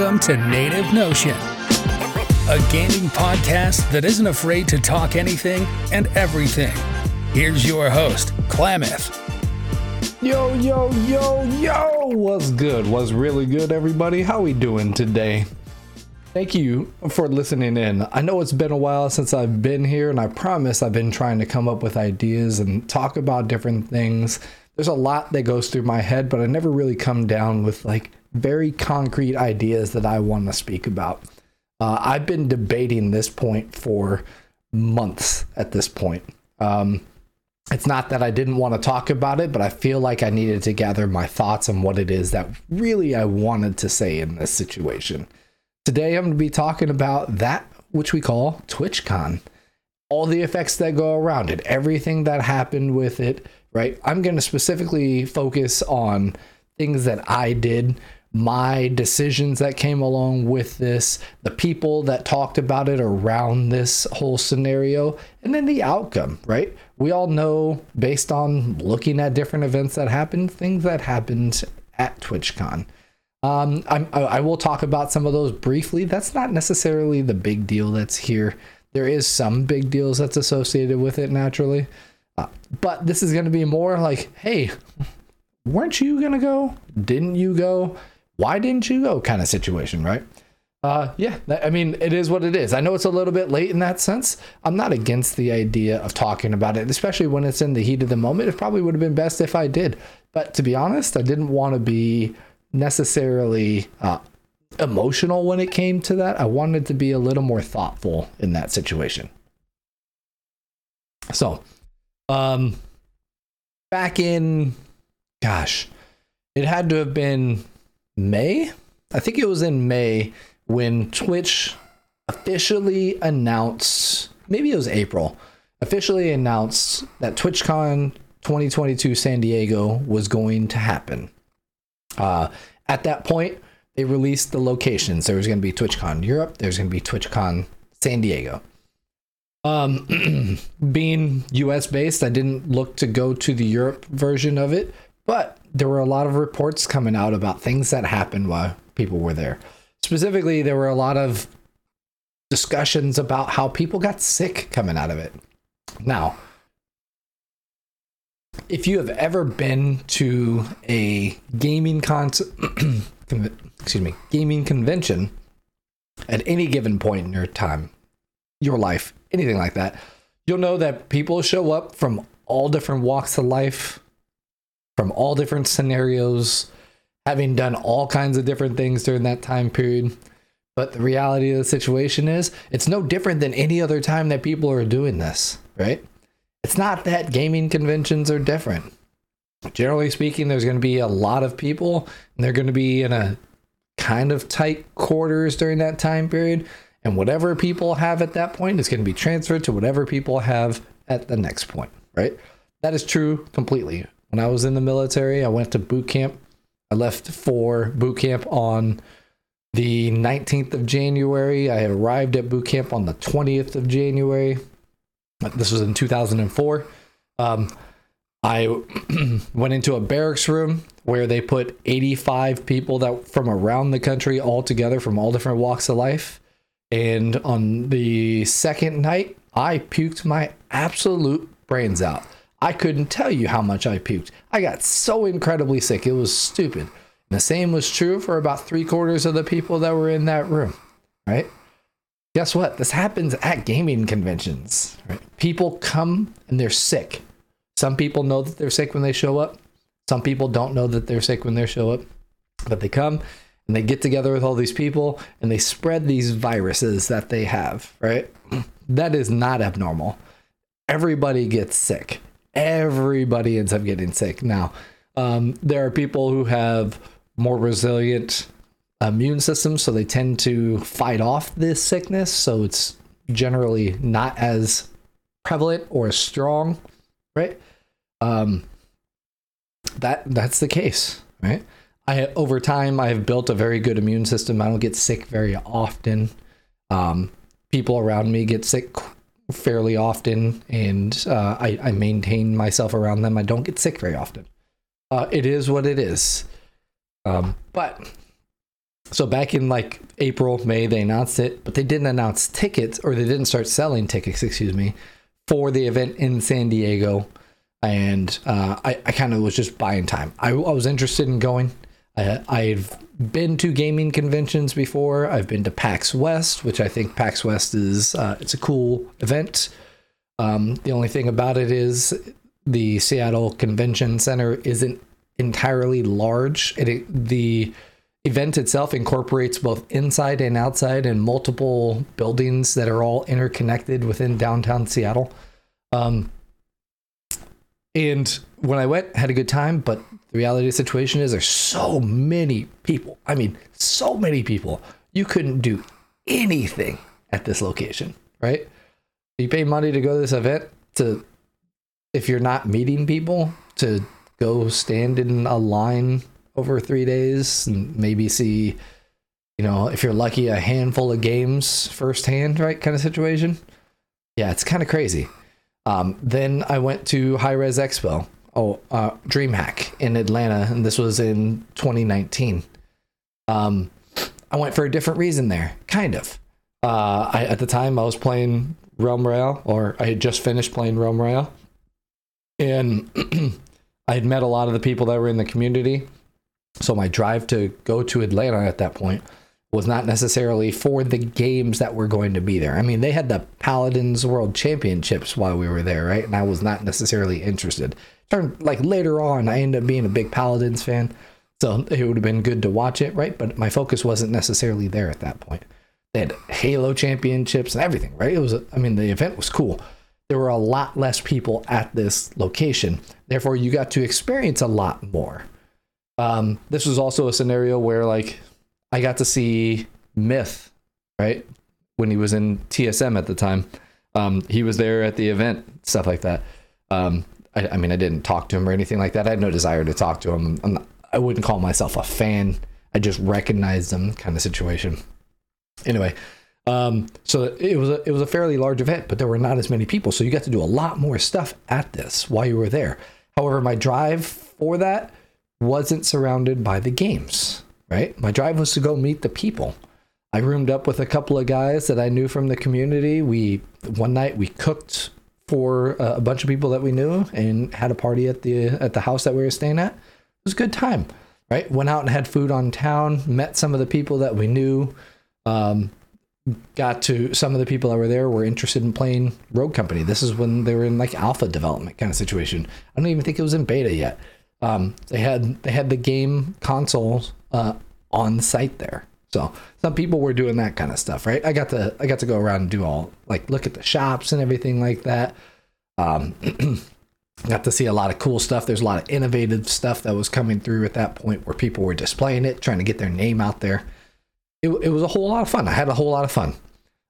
Welcome to Native Notion, a gaming podcast that isn't afraid to talk anything and everything. Here's your host, Klammath. Yo, yo, yo, yo! What's good? What's really good, everybody? How we doing today? Thank you for listening in. I know it's been a while since I've been here, and I promise I've been trying to come up with ideas and talk about different things. There's a lot that goes through my head, but I never really come down with like very concrete ideas that I want to speak about. Uh, I've been debating this point for months at this point. Um, it's not that I didn't want to talk about it, but I feel like I needed to gather my thoughts on what it is that really I wanted to say in this situation. Today, I'm going to be talking about that which we call TwitchCon, all the effects that go around it, everything that happened with it, right? I'm going to specifically focus on things that I did my decisions that came along with this, the people that talked about it around this whole scenario, and then the outcome, right? We all know based on looking at different events that happened, things that happened at TwitchCon. Um, I'm, I will talk about some of those briefly. That's not necessarily the big deal that's here. There is some big deals that's associated with it naturally. Uh, but this is going to be more like, hey, weren't you going to go? Didn't you go? Why didn't you go kind of situation, right? Uh, yeah, I mean, it is what it is. I know it's a little bit late in that sense. I'm not against the idea of talking about it, especially when it's in the heat of the moment. It probably would have been best if I did. But to be honest, I didn't want to be necessarily uh, emotional when it came to that. I wanted to be a little more thoughtful in that situation. So, um, back in, gosh, it had to have been May. I think it was in May when Twitch officially announced, maybe it was April, officially announced that TwitchCon 2022 San Diego was going to happen. Uh, at that point, they released the locations. There was going to be TwitchCon Europe. There's going to be TwitchCon San Diego. Um, being US based, I didn't look to go to the Europe version of it, but there were a lot of reports coming out about things that happened while people were there. Specifically, there were a lot of discussions about how people got sick coming out of it. Now, if you have ever been to a gaming con excuse me, gaming convention at any given point in your time, your life, anything like that, you'll know that people show up from all different walks of life, from all different scenarios, having done all kinds of different things during that time period. But the reality of the situation is, it's no different than any other time that people are doing this, right? It's not that gaming conventions are different. Generally speaking, there's going to be a lot of people, and they're going to be in a kind of tight quarters during that time period. And whatever people have at that point is going to be transferred to whatever people have at the next point, right? That is true completely. When I was in the military, I went to boot camp. I left for boot camp on the 19th of January. I arrived at boot camp on the 20th of January. This was in 2004. Um, I went into a barracks room where they put 85 people that from around the country all together from all different walks of life. And on the second night, I puked my absolute brains out. I couldn't tell you how much I puked. I got so incredibly sick. It was stupid. And the same was true for about three quarters of the people that were in that room, right? Guess what? This happens at gaming conventions, right? People come and they're sick. Some people know that they're sick when they show up. Some people don't know that they're sick when they show up. But they come and they get together with all these people and they spread these viruses that they have, right? That is not abnormal. Everybody gets sick everybody ends up getting sick. Now, um, there are people who have more resilient immune systems, so they tend to fight off this sickness. So it's generally not as prevalent or as strong, right? Um, that that's the case, right? I over time I have built a very good immune system. I don't get sick very often. Um, people around me get sick fairly often, and uh, I, I, maintain myself around them. I don't get sick very often. Uh, it is what it is. Um, but so back in like April, May, they announced it, but they didn't announce tickets or they didn't start selling tickets, excuse me, for the event in San Diego. And uh, I, I kind of was just buying time. I, I was interested in going. I, I've been to gaming conventions before. I've been to PAX West, which I think PAX West is uh, it's a cool event. Um, the only thing about it is the Seattle Convention Center isn't entirely large. It, the event itself incorporates both inside and outside and multiple buildings that are all interconnected within downtown Seattle. Um, and when I went, had a good time, but the reality of the situation is there's so many people. I mean, so many people. You couldn't do anything at this location, right? You pay money to go to this event to if you're not meeting people to go stand in a line over three days and maybe see, you know, if you're lucky, a handful of games firsthand, right? Kind of situation. Yeah, it's kind of crazy. Um, then I went to Hi-Rez Expo, oh, uh, DreamHack in Atlanta, and this was in 2019. Um, I went for a different reason there, kind of. Uh, I, at the time, I was playing Realm Royale, or I had just finished playing Realm Royale, and I had met a lot of the people that were in the community. So my drive to go to Atlanta at that point was not necessarily for the games that were going to be there. I mean, they had the Paladins World Championships while we were there, right? And I was not necessarily interested. Turned like later on, I ended up being a big Paladins fan, so it would have been good to watch it, right? But my focus wasn't necessarily there at that point. They had Halo Championships and everything, right? It was, I mean, the event was cool. There were a lot less people at this location, therefore, you got to experience a lot more. Um, this was also a scenario where like I got to see Myth, right? When he was in TSM at the time. Um, he was there at the event, stuff like that. Um, I, I, mean, I didn't talk to him or anything like that. I had no desire to talk to him. Not, I wouldn't call myself a fan. I just recognized him, kind of situation. Anyway, um, so it was a it was a fairly large event, but there were not as many people, so you got to do a lot more stuff at this while you were there. However, my drive for that wasn't surrounded by the games right? My drive was to go meet the people. I roomed up with a couple of guys that I knew from the community. We one night we cooked for a bunch of people that we knew and had a party at the at the house that we were staying at. It was a good time, right? Went out and had food on town. Met some of the people that we knew. Um, got to some of the people that were there were interested in playing Rogue Company. This is when they were in like alpha development kind of situation. I don't even think it was in beta yet. Um, they had they had the game consoles uh, on site there. So some people were doing that kind of stuff, right? I got to I got to go around and do all like look at the shops and everything like that. Um, got to see a lot of cool stuff. There's a lot of innovative stuff that was coming through at that point where people were displaying it, trying to get their name out there. It, it was a whole lot of fun. I had a whole lot of fun.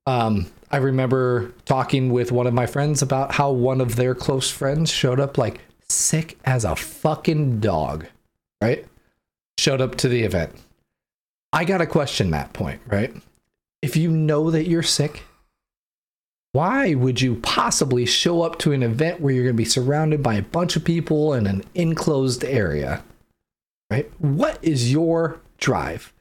Um, I remember talking with one of my friends about how one of their close friends showed up like sick as a fucking dog, right? showed up to the event. I got to question that point, right? If you know that you're sick, why would you possibly show up to an event where you're going to be surrounded by a bunch of people in an enclosed area? Right? What is your drive?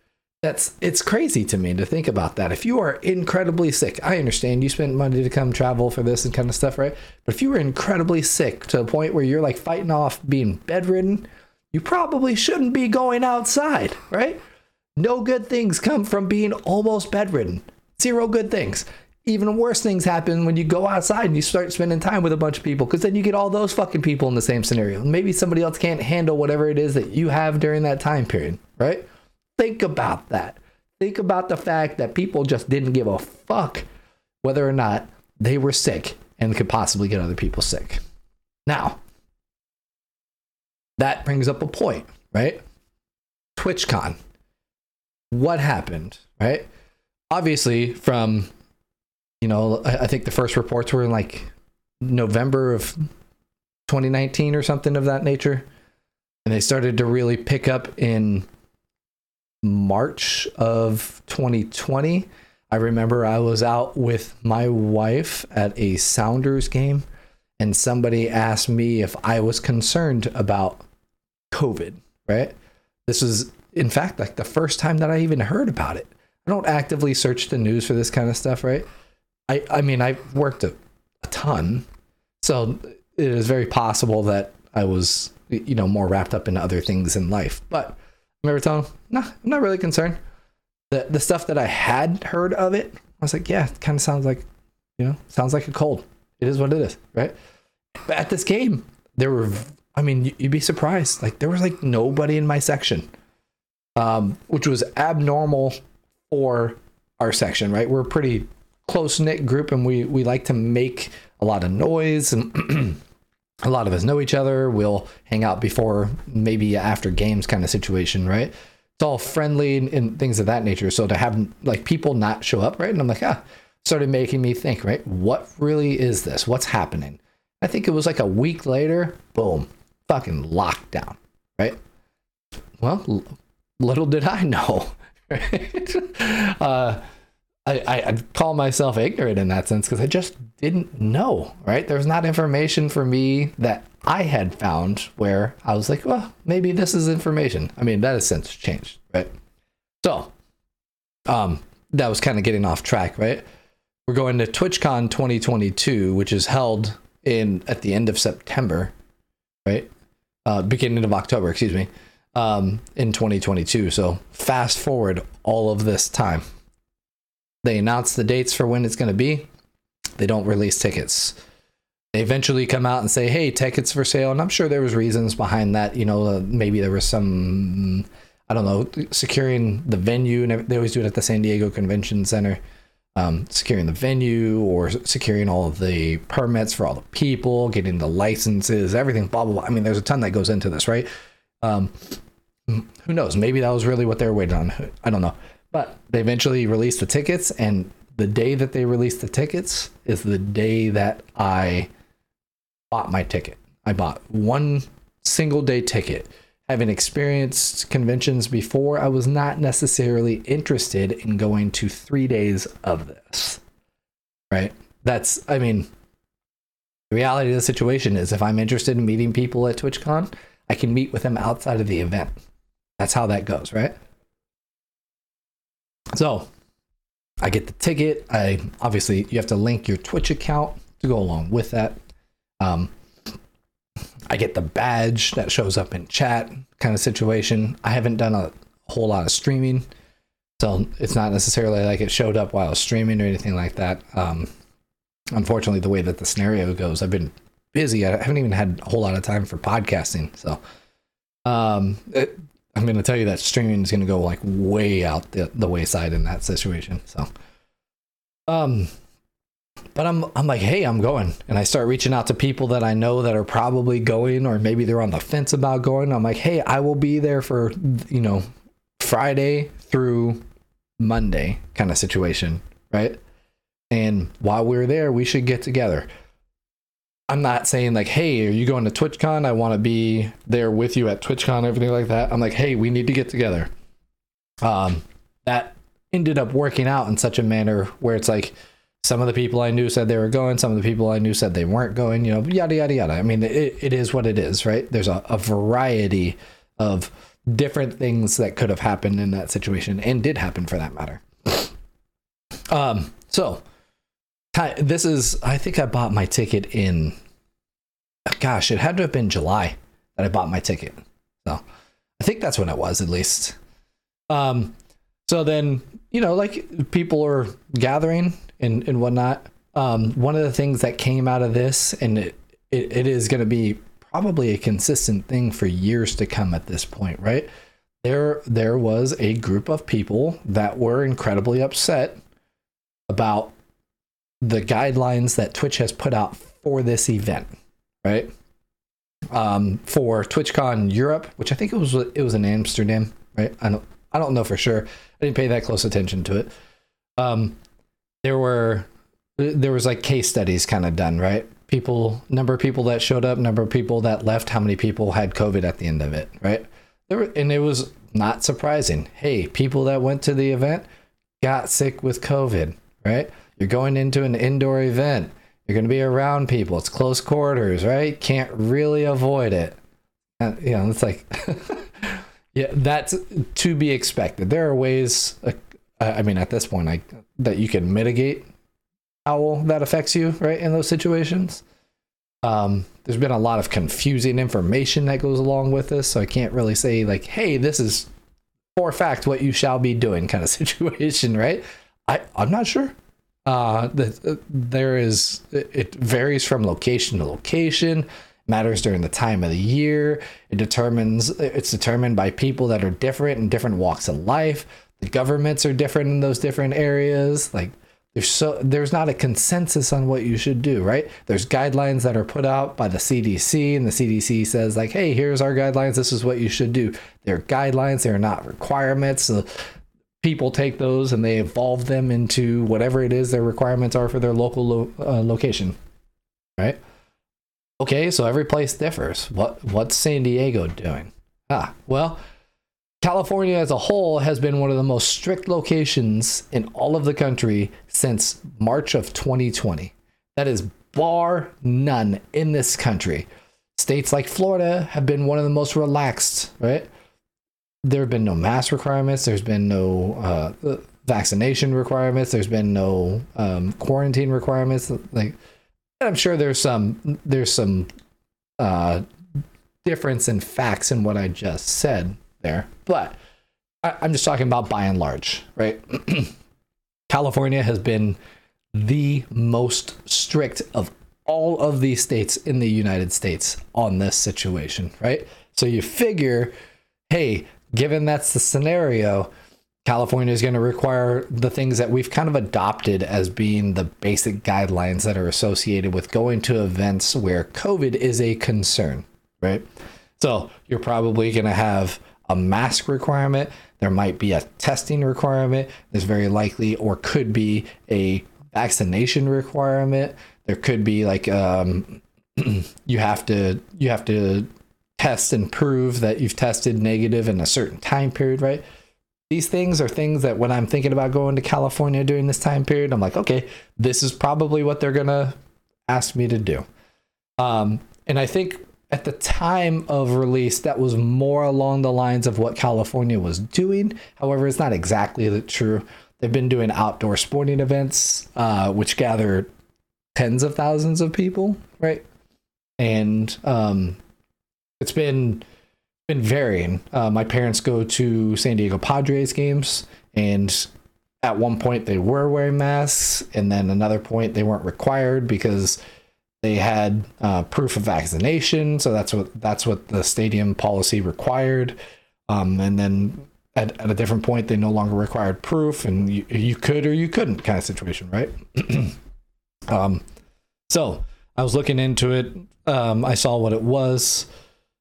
That's it's crazy to me to think about that. If you are incredibly sick, I understand you spent money to come travel for this and kind of stuff, right? But if you were incredibly sick to a point where you're like fighting off being bedridden, you probably shouldn't be going outside, right? No good things come from being almost bedridden. Zero good things. Even worse things happen when you go outside and you start spending time with a bunch of people because then you get all those fucking people in the same scenario. Maybe somebody else can't handle whatever it is that you have during that time period, right? Think about that. Think about the fact that people just didn't give a fuck whether or not they were sick and could possibly get other people sick. Now, that brings up a point, right? TwitchCon. What happened, right? Obviously, from, you know, I think the first reports were in like November of 2019 or something of that nature. And they started to really pick up in March of 2020. I remember I was out with my wife at a Sounders game, and somebody asked me if I was concerned about COVID, right? This was in fact, like the first time that I even heard about it. I don't actively search the news for this kind of stuff, right? I, I mean, I've worked a, a ton, so it is very possible that I was, you know, more wrapped up in other things in life. But I remember telling him, nah, I'm not really concerned. The the stuff that I had heard of it, I was like, yeah, it kind of sounds like, you know, sounds like a cold. It is what it is, right? But at this game, there were, I mean, you'd be surprised. Like there was like nobody in my section, um, which was abnormal for our section, right? We're a pretty close knit group, and we we like to make a lot of noise and. a lot of us know each other. We'll hang out before, maybe after games kind of situation, right? It's all friendly and, and, things of that nature. So to have like people not show up, right? And I'm like, ah, started making me think, right? What really is this? What's happening? I think it was like a week later, boom, fucking lockdown, right? Well, little did I know, right? uh, I, I call myself ignorant in that sense because I just didn't know, right? There's not information for me that I had found where I was like, well, maybe this is information. I mean, that has since changed, right? So, um, that was kind of getting off track, right? We're going to TwitchCon 2022, which is held in at the end of September, right? Uh, beginning of October, excuse me, um, in 2022. So fast forward all of this time, they announce the dates for when it's going to be. They don't release tickets. They eventually come out and say, "Hey, tickets for sale." And I'm sure there was reasons behind that. You know, uh, maybe there was some, I don't know, securing the venue, and they always do it at the San Diego Convention Center. Um, securing the venue or securing all of the permits for all the people, getting the licenses, everything, blah blah blah. I mean, there's a ton that goes into this, right? Um, who knows? Maybe that was really what they were waiting on. I don't know. But they eventually released the tickets, and the day that they released the tickets is the day that I bought my ticket. I bought one single day ticket. Having experienced conventions before, I was not necessarily interested in going to three days of this. Right? That's, I mean, the reality of the situation is if I'm interested in meeting people at TwitchCon, I can meet with them outside of the event. That's how that goes, right? So I get the ticket. I obviously you have to link your Twitch account to go along with that. Um, I get the badge that shows up in chat kind of situation. I haven't done a whole lot of streaming, so it's not necessarily like it showed up while streaming or anything like that. Um, unfortunately, the way that the scenario goes, I've been busy. I haven't even had a whole lot of time for podcasting. So, um, it, I'm going to tell you that streaming is going to go like way out the, the wayside in that situation. So, um, but I'm I'm like, hey, I'm going, and I start reaching out to people that I know that are probably going, or maybe they're on the fence about going. I'm like, hey, I will be there for you know Friday through Monday kind of situation, right? And while we're there, we should get together. I'm not saying like, hey, are you going to TwitchCon? I want to be there with you at TwitchCon, everything like that. I'm like, hey, we need to get together. Um, that ended up working out in such a manner where it's like some of the people I knew said they were going, some of the people I knew said they weren't going, you know, yada yada yada. I mean, it, it is what it is, right? There's a, a variety of different things that could have happened in that situation and did happen for that matter. Um, so this is I think I bought my ticket in gosh, it had to have been July that I bought my ticket. So I think that's when it was at least. Um so then, you know, like people are gathering and, and whatnot. Um, one of the things that came out of this, and it, it, it is going to be probably a consistent thing for years to come at this point, right? There, there was a group of people that were incredibly upset about the guidelines that Twitch has put out for this event, right? Um, for TwitchCon Europe, which I think it was it was in Amsterdam, right? I don't I don't know for sure. I didn't pay that close attention to it. Um, there were there was like case studies kind of done, right? People, number of people that showed up, number of people that left, how many people had COVID at the end of it, right? There were, and it was not surprising. Hey, people that went to the event got sick with COVID, right? You're going into an indoor event. You're going to be around people. It's close quarters, right? Can't really avoid it. You know, it's like Yeah, that's to be expected. There are ways. Uh, I mean, at this point, I that you can mitigate how that affects you, right? In those situations. Um, there's been a lot of confusing information that goes along with this, so I can't really say like, "Hey, this is for fact what you shall be doing," kind of situation, right? I I'm not sure. Uh, uh, there is it varies from location to location matters during the time of the year. It determines it's determined by people that are different in different walks of life. The governments are different in those different areas. Like there's so there's not a consensus on what you should do right? There's guidelines that are put out by the cdc and the cdc says like hey here's our guidelines. This is what you should do. They're guidelines. They're not requirements. So people take those and they evolve them into whatever it is their requirements are for their local lo- uh, location right? Okay so every place differs. What what's san diego doing? Ah well california as a whole has been one of the most strict locations in all of the country since march of 2020 that is bar none in this country. States like florida have been one of the most relaxed right there have been no mask requirements. There's been no uh, vaccination requirements. There's been no um, quarantine requirements. Like, I'm sure there's some there's some uh, difference in facts in what I just said there, but I, I'm just talking about by and large, right? California has been the most strict of all of these states in the United States on this situation, right? So you figure, hey, given that's the scenario, California is going to require the things that we've kind of adopted as being the basic guidelines that are associated with going to events where COVID is a concern, right? So you're probably going to have a mask requirement. There might be a testing requirement. There's very likely or could be a vaccination requirement. There could be like um, you have to you have to test and prove that you've tested negative in a certain time period, right? These things are things that when I'm thinking about going to California during this time period, I'm like, okay, this is probably what they're gonna ask me to do. Um, and I think at the time of release, that was more along the lines of what California was doing. However, it's not exactly true. They've been doing outdoor sporting events, uh, which gather tens of thousands of people, right? And um, it's been been varying. Uh, my parents go to San Diego Padres games, and at one point they were wearing masks, and then another point they weren't required because they had uh, proof of vaccination. So that's what that's what the stadium policy required. Um, and then at, at a different point they no longer required proof, and you, you could or you couldn't kind of situation, right? um, so I was looking into it. Um, I saw what it was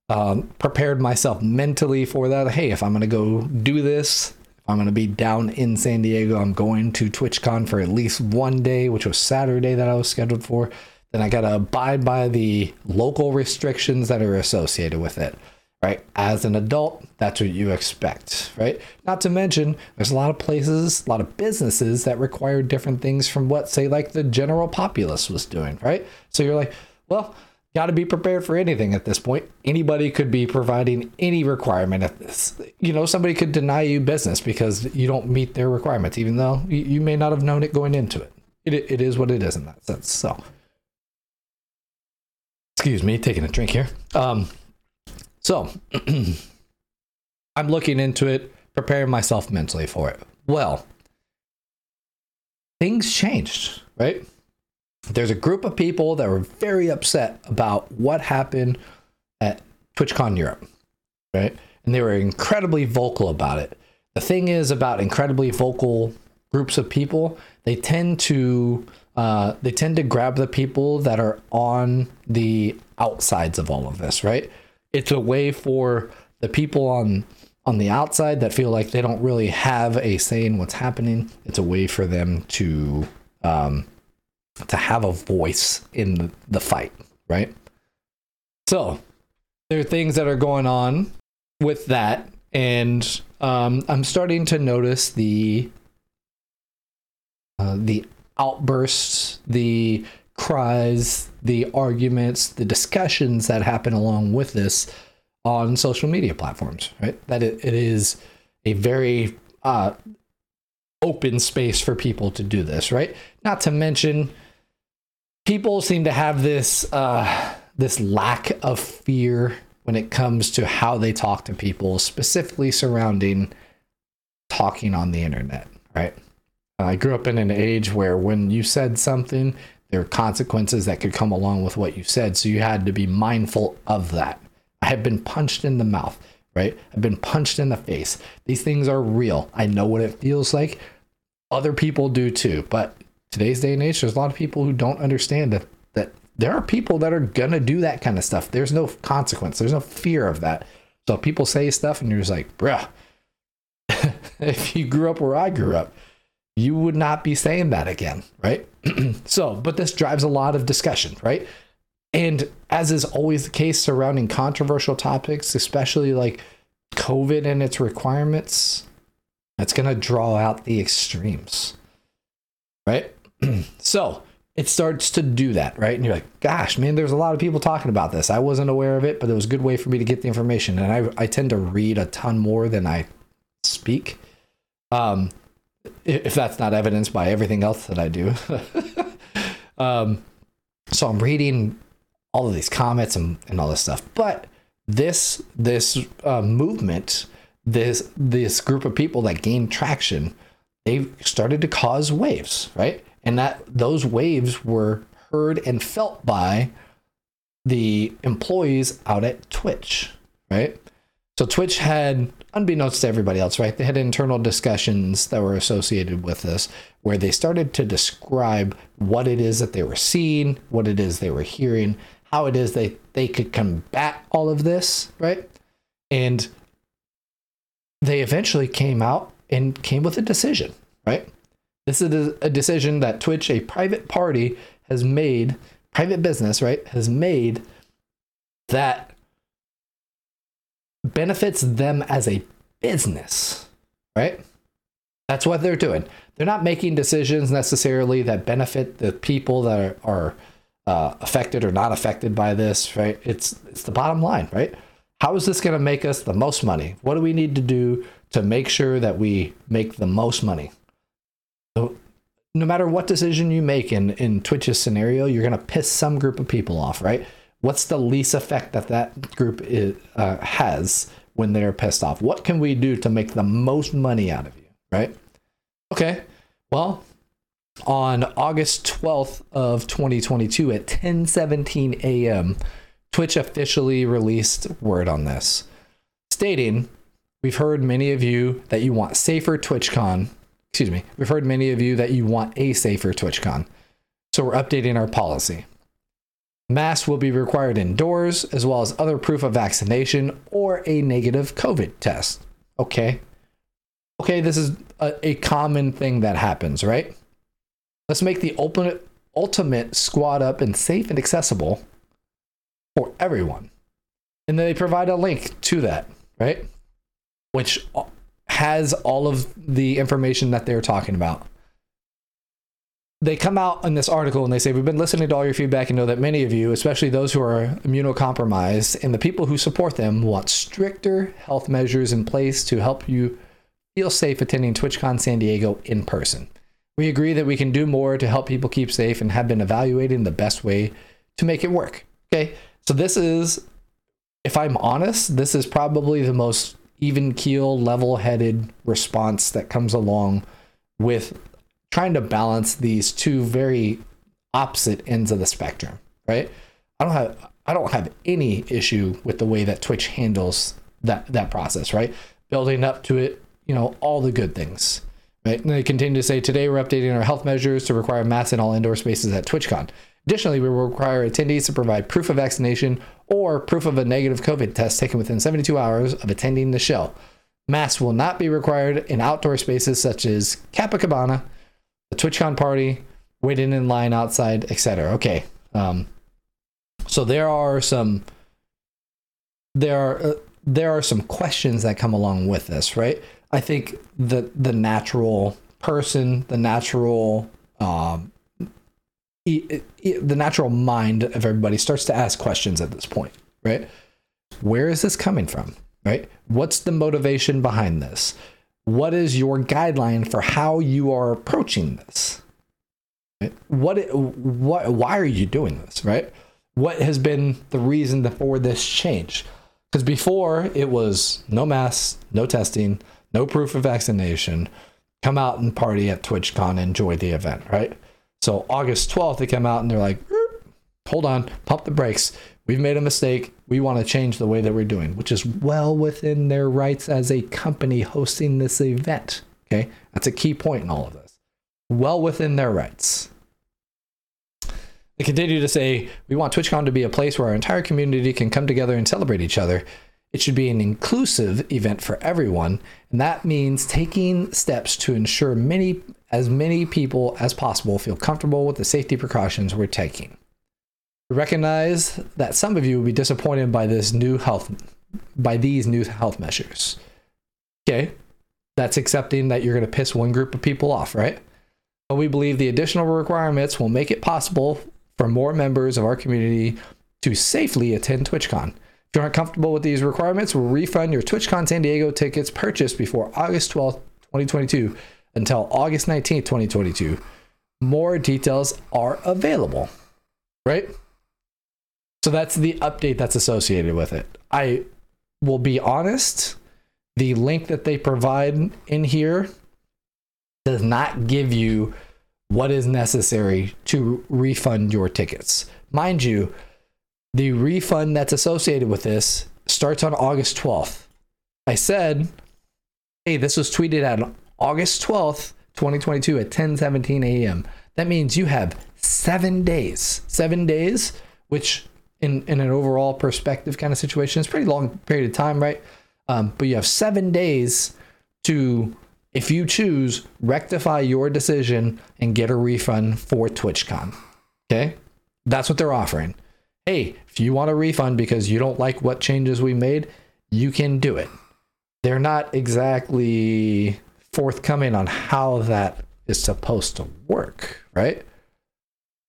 um, prepared myself mentally for that. Hey, if I'm going to go do this, I'm going to be down in San Diego, I'm going to TwitchCon for at least one day, which was Saturday that I was scheduled for. Then I got to abide by the local restrictions that are associated with it. Right. As an adult, that's what you expect. Right. Not to mention, there's a lot of places, a lot of businesses that require different things from what, say, like the general populace was doing. Right. So you're like, well, got to be prepared for anything at this point. Anybody could be providing any requirement at this. You know, somebody could deny you business because you don't meet their requirements, even though you, may not have known it going into it. It, it is what it is in that sense. So, excuse me, taking a drink here. Um, so, I'm looking into it, preparing myself mentally for it. Well, things changed, right? There's a group of people that were very upset about what happened at TwitchCon Europe, right? And they were incredibly vocal about it. The thing is about incredibly vocal groups of people, they tend to uh, they tend to grab the people that are on the outsides of all of this, right? It's a way for the people on on the outside that feel like they don't really have a say in what's happening. It's a way for them to um, to have a voice in the fight, right? So there are things that are going on with that, and um, I'm starting to notice the uh, the outbursts, the cries, the arguments, the discussions that happen along with this on social media platforms, right? That it, it is a very uh, open space for people to do this, right? Not to mention, people seem to have this uh, this lack of fear when it comes to how they talk to people, specifically surrounding talking on the internet, right? I grew up in an age where when you said something, there are consequences that could come along with what you said. So you had to be mindful of that. I have been punched in the mouth, right? I've been punched in the face. These things are real. I know what it feels like. Other people do too. But today's day and age, there's a lot of people who don't understand that, that there are people that are to do that kind of stuff. There's no consequence, there's no fear of that. So people say stuff and you're just like, bruh, if you grew up where I grew up, you would not be saying that again, right? so, but this drives a lot of discussion, right? And as is always the case surrounding controversial topics, especially like COVID and its requirements, that's going to draw out the extremes, right? so it starts to do that, right? And you're like, gosh, man, there's a lot of people talking about this. I wasn't aware of it, but it was a good way for me to get the information. And I, I tend to read a ton more than I speak. Um, if that's not evidenced by everything else that I do. um, so I'm reading all of these comments and, and all this stuff. But this this uh, movement, this this group of people that gained traction, they started to cause waves, right? And that those waves were heard and felt by the employees out at Twitch, right? So Twitch had, unbeknownst to everybody else, right? They had internal discussions that were associated with this where they started to describe what it is that they were seeing, what it is they were hearing, how it is they, they could combat all of this, right? And they eventually came out and came with a decision, right? This is a decision that Twitch, a private party, has made, private business, right, has made that benefits them as a business, right? That's what they're doing. They're not making decisions necessarily that benefit the people that are, are uh, affected or not affected by this, right? It's it's the bottom line, right? How is this going to make us the most money? What do we need to do to make sure that we make the most money? No matter what decision you make in in Twitch's scenario, you're to piss some group of people off, right? what's the least effect that that group is, uh, has when they're pissed off what can we do to make the most money out of you right okay well on august 12th of 2022 at 10:17 a.m. twitch officially released word on this stating we've heard many of you that you want safer twitchcon excuse me we've heard many of you that you want a safer twitchcon so we're updating our policy Masks will be required indoors, as well as other proof of vaccination or a negative COVID test. Okay. Okay, this is a, a common thing that happens, right? Let's make the ultimate, ultimate squad up and safe and accessible for everyone. And they provide a link to that, right? Which has all of the information that they're talking about they come out in this article and they say, We've been listening to all your feedback and know that many of you, especially those who are immunocompromised and the people who support them, want stricter health measures in place to help you feel safe attending TwitchCon San Diego in person. We agree that we can do more to help people keep safe and have been evaluating the best way to make it work. Okay, so this is, if I'm honest, this is probably the most even keel, level headed response that comes along with trying to balance these two very opposite ends of the spectrum, right? I don't have I don't have any issue with the way that Twitch handles that that process, right? Building up to it, you know, all the good things. Right? And they continue to say today we're updating our health measures to require masks in all indoor spaces at TwitchCon. Additionally, we will require attendees to provide proof of vaccination or proof of a negative COVID test taken within 72 hours of attending the show. Masks will not be required in outdoor spaces such as Copacabana, the TwitchCon party, waiting in line outside, etc. Okay. Um, so there are some there are uh, there are some questions that come along with this, right? I think the the natural person, the natural um, the natural mind of everybody starts to ask questions at this point, right? where is this coming from? Right? What's the motivation behind this? What is your guideline for how you are approaching this? What what why are you doing this, right? What has been the reason for this change? Because before it was no masks, no testing, no proof of vaccination, come out and party at TwitchCon, enjoy the event, right? So August 12th, they come out and they're like, hold on, pump the brakes. We've made a mistake. We want to change the way that we're doing, which is well within their rights as a company hosting this event. Okay. That's a key point in all of this. Well within their rights. They continue to say, we want TwitchCon to be a place where our entire community can come together and celebrate each other. It should be an inclusive event for everyone, and that means taking steps to ensure many as many people as possible feel comfortable with the safety precautions we're taking. We recognize that some of you will be disappointed by this new health by these new health measures. Okay. That's accepting that you're going to piss one group of people off, right? But we believe the additional requirements will make it possible for more members of our community to safely attend TwitchCon. If you aren't comfortable with these requirements, we'll refund your TwitchCon San Diego tickets purchased before August 12th, 2022 until August 19th, 2022. More details are available, right? So that's the update that's associated with it. I will be honest, the link that they provide in here does not give you what is necessary to refund your tickets. Mind you, the refund that's associated with this starts on August 12th. I said, hey, this was tweeted at August 12th, 2022 at 10:17 a.m. That means you have 7 days. 7 days, which in in an overall perspective kind of situation is pretty long period of time, right? Um, but you have 7 days to if you choose rectify your decision and get a refund for TwitchCon. Okay? That's what they're offering hey, if you want a refund because you don't like what changes we made, you can do it. They're not exactly forthcoming on how that is supposed to work, right?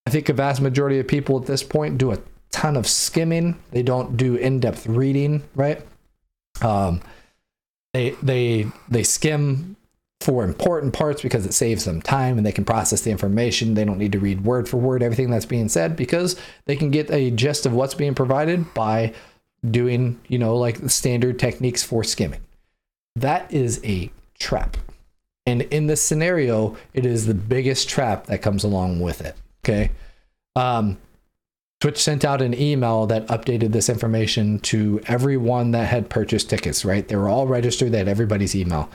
I think a vast majority of people at this point do a ton of skimming. They don't do in-depth reading, right? Um, they they they skim for important parts because it saves them time and they can process the information. They don't need to read word for word everything that's being said because they can get a gist of what's being provided by doing, you know, like the standard techniques for skimming. That is a trap. And in this scenario, it is the biggest trap that comes along with it. Okay. Um, Twitch sent out an email that updated this information to everyone that had purchased tickets, right? They were all registered, they had everybody's email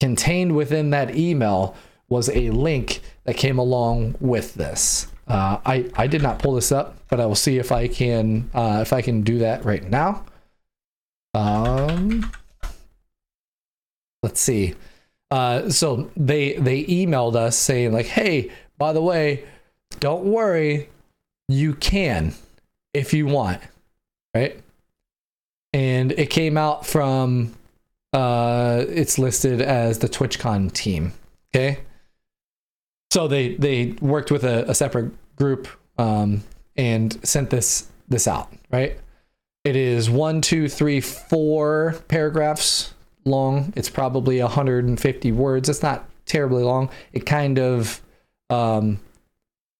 contained within that email was a link that came along with this. Uh, I I did not pull this up, but I will see if I can uh, if I can do that right now. Um, let's see. Uh, so they they emailed us saying like, hey, by the way, don't worry, you can if you want, right? And it came out from uh, it's listed as the TwitchCon team. Okay. So they they worked with a, a separate group um, and sent this this out. Right. It is one, two, three, four paragraphs long. It's probably 150 words. It's not terribly long. It kind of um,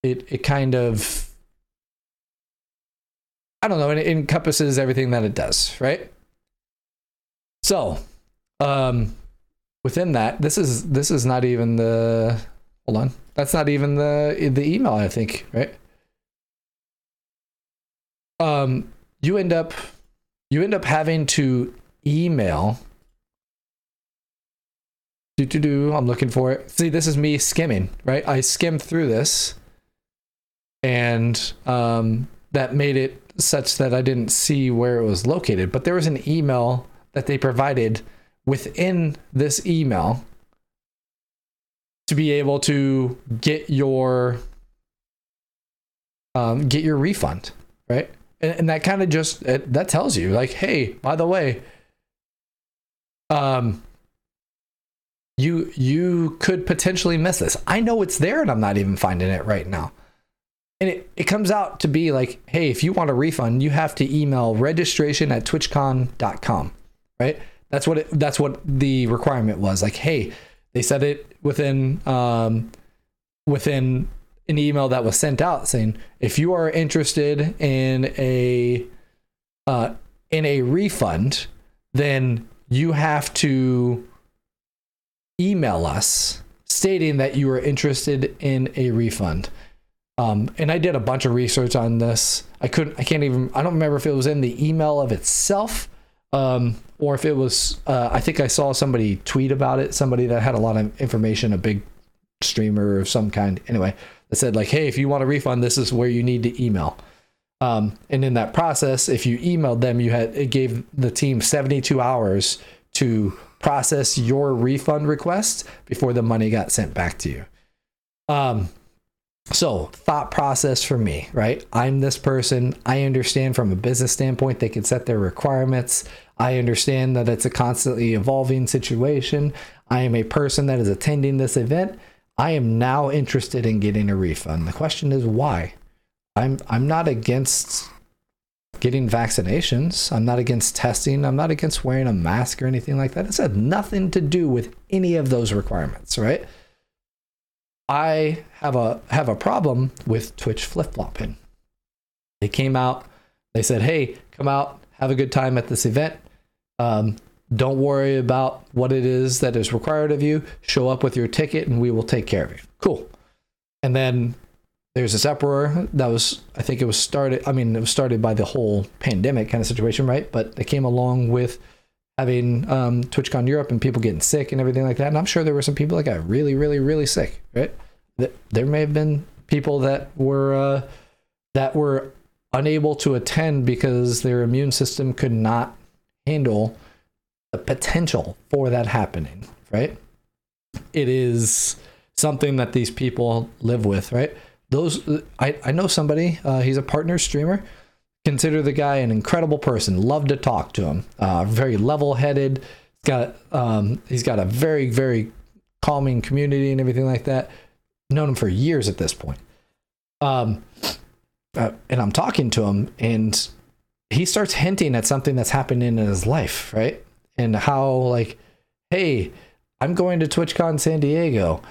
it it kind of I don't know. It encompasses everything that it does. Right. So um, within that, this is this is not even the. Hold on, that's not even the the email. I think right. Um, you end up you end up having to email. Do do do. I'm looking for it. See, this is me skimming. Right, I skimmed through this, and um, that made it such that I didn't see where it was located. But there was an email that they provided within this email to be able to get your um, get your refund, right? And, and that kind of just it, that tells you like, hey, by the way, um, you you could potentially miss this. I know it's there, and I'm not even finding it right now. and it, it comes out to be like, hey, if you want a refund, you have to email registration at twitchcon.com, right? That's what it, that's what the requirement was. Like, hey, they said it within um, within an email that was sent out saying if you are interested in a uh, in a refund, then you have to email us stating that you are interested in a refund. Um, and I did a bunch of research on this. I couldn't, I can't even, I don't remember if it was in the email of itself um, or if it was, uh, I think I saw somebody tweet about it, somebody that had a lot of information, a big streamer of some kind. Anyway, that said, like, hey, if you want a refund, this is where you need to email. Um, and in that process, if you emailed them, you had it gave the team 72 hours to process your refund request before the money got sent back to you. Um, so, thought process for me, right? I'm this person. I understand from a business standpoint, they can set their requirements. I understand that it's a constantly evolving situation. I am a person that is attending this event. I am now interested in getting a refund. The question is why? I'm I'm not against getting vaccinations. I'm not against testing. I'm not against wearing a mask or anything like that. It's had nothing to do with any of those requirements, right? I have a have a problem with Twitch flip flopping. They came out, they said, "Hey, come out, have a good time at this event. Um, don't worry about what it is that is required of you. Show up with your ticket, and we will take care of you." Cool. And then there's this uproar that was, I think it was started. I mean, it was started by the whole pandemic kind of situation, right? But they came along with having um, TwitchCon Europe and people getting sick and everything like that. And I'm sure there were some people that got really, really, really sick, right? There may have been people that were uh, that were unable to attend because their immune system could not handle the potential for that happening, right? It is something that these people live with, right? Those I, I know somebody, uh, he's a partner streamer consider the guy an incredible person. Love to talk to him. Uh, very level-headed. Got um, he's got a very very calming community and everything like that. Known him for years at this point. Um, uh, and I'm talking to him, and he starts hinting at something that's happening in his life, right? And how like, hey, I'm going to TwitchCon San Diego.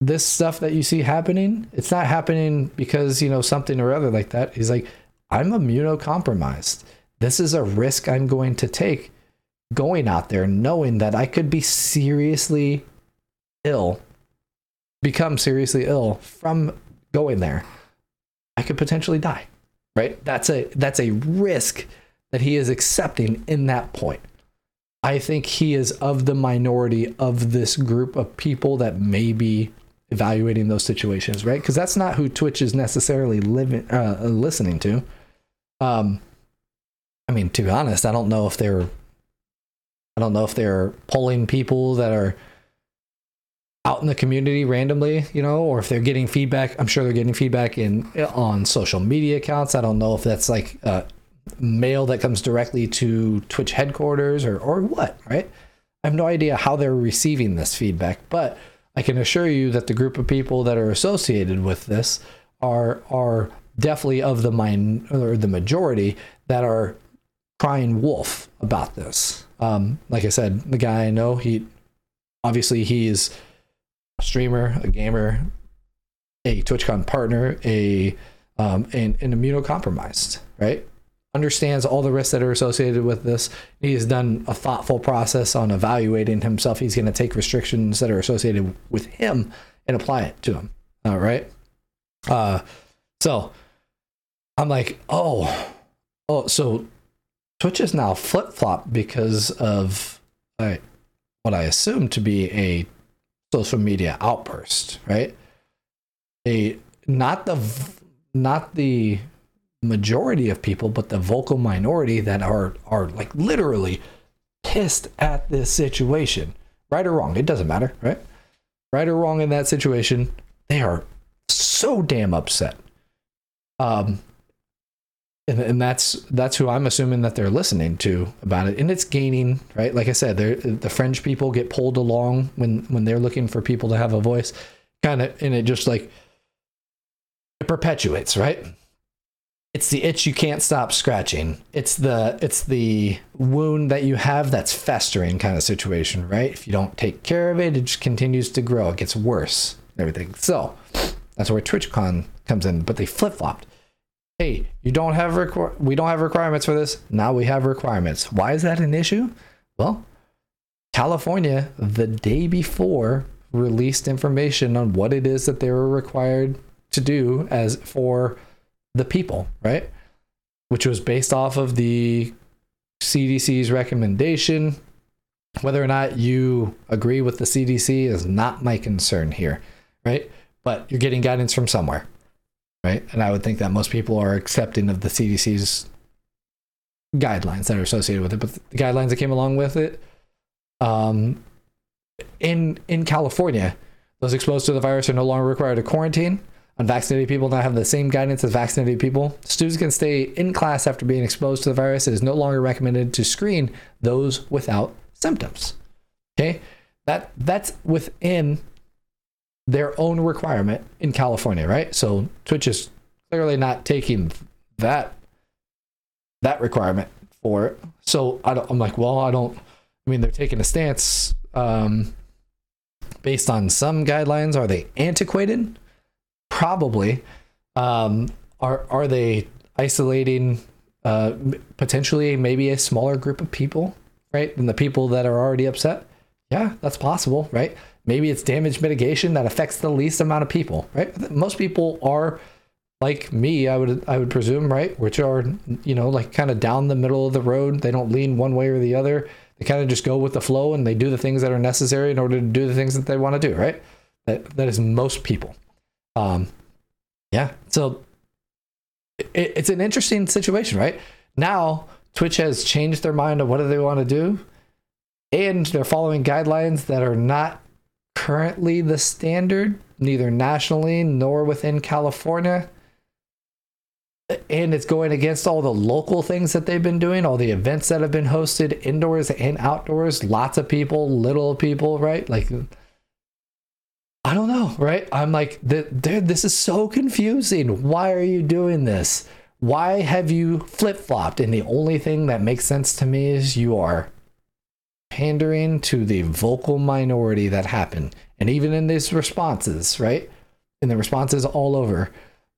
This stuff that you see happening, it's not happening because you know something or other like that. He's like, I'm immunocompromised. This is a risk I'm going to take going out there knowing that I could be seriously ill, become seriously ill from going there. I could potentially die. Right? That's a that's a risk that he is accepting in that point. I think he is of the minority of this group of people that may be evaluating those situations, right? Because that's not who Twitch is necessarily living, uh, listening to. Um, I mean, to be honest, I don't know if they're, I don't know if they're pulling people that are out in the community randomly, you know, or if they're getting feedback. I'm sure they're getting feedback in on social media accounts. I don't know if that's like mail that comes directly to Twitch headquarters or or what, right? I have no idea how they're receiving this feedback, but I can assure you that the group of people that are associated with this are are definitely of the mind or the majority that are crying wolf about this. Um, like I said, the guy I know, he obviously he's a streamer, a gamer, a TwitchCon partner, a um, and, immunocompromised, right? Understands all the risks that are associated with this. He's done a thoughtful process on evaluating himself. He's going to take restrictions that are associated with him and apply it to him. All right. Uh, so I'm like, oh, oh, so Twitch is now flip flop because of I, what I assume to be a social media outburst, right? A not the not the majority of people, but the vocal minority that are are like literally pissed at this situation, right or wrong. It doesn't matter, right? Right or wrong in that situation, they are so damn upset. Um, and, and that's that's who I'm assuming that they're listening to about it, and it's gaining right. Like I said, the French people get pulled along when when they're looking for people to have a voice, kind of, and it just like it perpetuates, right? It's the itch you can't stop scratching. It's the it's the wound that you have that's festering kind of situation, right? If you don't take care of it, it just continues to grow. It gets worse. Everything. So that's where TwitchCon comes in, but they flip flopped. Hey, you don't have requ- we don't have requirements for this. Now we have requirements. Why is that an issue? Well, California the day before released information on what it is that they were required to do as for the people, right? Which was based off of the CDC's recommendation. Whether or not you agree with the CDC is not my concern here, right? But you're getting guidance from somewhere, right? And I would think that most people are accepting of the CDC's guidelines that are associated with it, but the guidelines that came along with it, um, in in California, those exposed to the virus are no longer required to quarantine. Unvaccinated people now have the same guidance as vaccinated people. Students can stay in class after being exposed to the virus. It is no longer recommended to screen those without symptoms. Okay, that that's within their own requirement in California, right? So Twitch is clearly not taking that that requirement for it. So I am like, well, I don't. I mean, they're taking a stance um, based on some guidelines. Are they antiquated? Probably. Um, are are they isolating uh, potentially maybe a smaller group of people, right, than the people that are already upset? Yeah, that's possible, right? Maybe it's damage mitigation that affects the least amount of people, right? Most people are like me, I would I would presume, right? Which are you know like kind of down the middle of the road. They don't lean one way or the other. They kind of just go with the flow and they do the things that are necessary in order to do the things that they want to do, right? That that is most people. Um, yeah. So it, it's an interesting situation, right? Now Twitch has changed their mind on what do they want to do, and they're following guidelines that are not currently the standard, neither nationally nor within California and it's going against all the local things that they've been doing, all the events that have been hosted indoors and outdoors, lots of people, little people, right? Like, I don't know, right? I'm like, dude, this is so confusing. Why are you doing this? Why have you flip flopped? And the only thing that makes sense to me is you are pandering to the vocal minority that happened. And even in these responses, right? In the responses all over,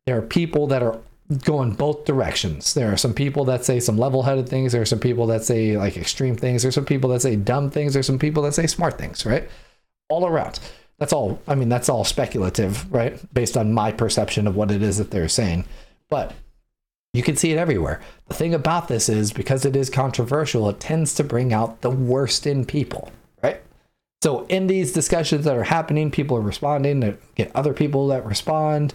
there are people that are going both directions. There are some people that say some level-headed things. There are some people that say like extreme things. There's some people that say dumb things. There's some people that say smart things, right? All around. That's all. I mean, that's all speculative, right? Based on my perception of what it is that they're saying. But you can see it everywhere. The thing about this is because it is controversial, it tends to bring out the worst in people, right? So in these discussions that are happening, people are responding to get other people that respond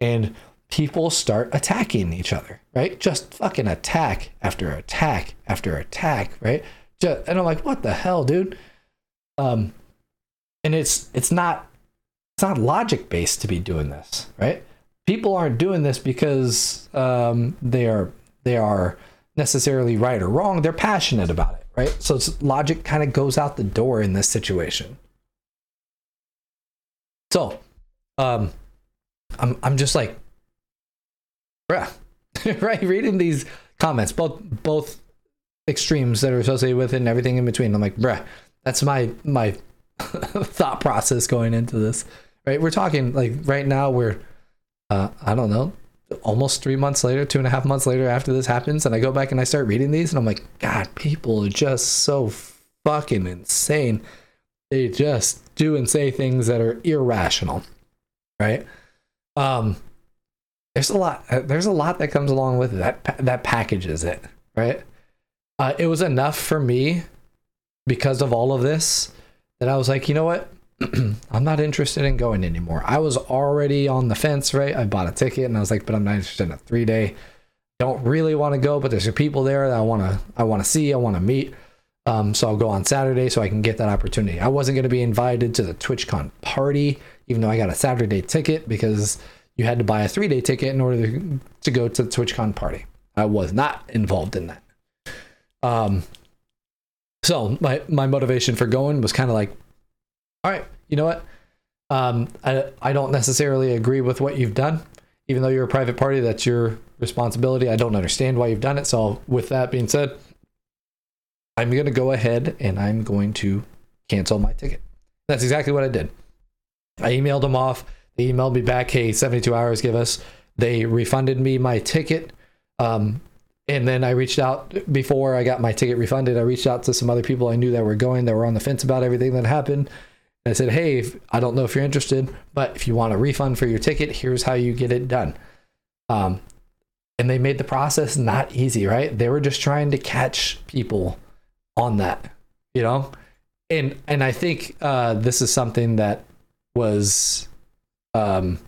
and people start attacking each other, right? Just fucking attack after attack after attack, right? Just, and I'm like, what the hell, dude? Um, and it's it's not it's not logic based to be doing this, right? People aren't doing this because um, they are they are necessarily right or wrong. They're passionate about it, right? So logic kind of goes out the door in this situation. So, um, I'm I'm just like bruh, right? Reading these comments, both both extremes that are associated with it and everything in between. I'm like, bruh, that's my my thought process going into this. Right? We're talking like right now we're uh, I don't know, almost three months later, two and a half months later after this happens, and I go back and I start reading these, and I'm like, God, people are just so fucking insane. They just do and say things that are irrational, right? Um, there's a lot uh, there's a lot that comes along with it that that packages it right uh, it was enough for me because of all of this that i was like you know what i'm not interested in going anymore. I was already on the fence right? I bought a ticket and i was like but i'm not interested in a three day don't really want to go but there's people there that i want to i want to see i want to meet. Um, so i'll go on saturday so i can get that opportunity. I wasn't going to be invited to the twitchcon party even though i got a saturday ticket because you had to buy a three day ticket in order to, to go to the TwitchCon party. I was not involved in that. Um, so my my motivation for going was kind of like, all right, you know what? Um, I I don't necessarily agree with what you've done, even though you're a private party, that's your responsibility. I don't understand why you've done it. So, with that being said, I'm going to go ahead and I'm going to cancel my ticket. That's exactly what I did. I emailed them off. They emailed me back, hey, 72 hours, give us. They refunded me my ticket. Um, and then I reached out before I got my ticket refunded. I reached out to some other people I knew that were going that were on the fence about everything that happened. I said, hey, if, I don't know if you're interested, but if you want a refund for your ticket, here's how you get it done. Um, and they made the process not easy, right? They were just trying to catch people on that, you know? And and I think uh, this is something that was um,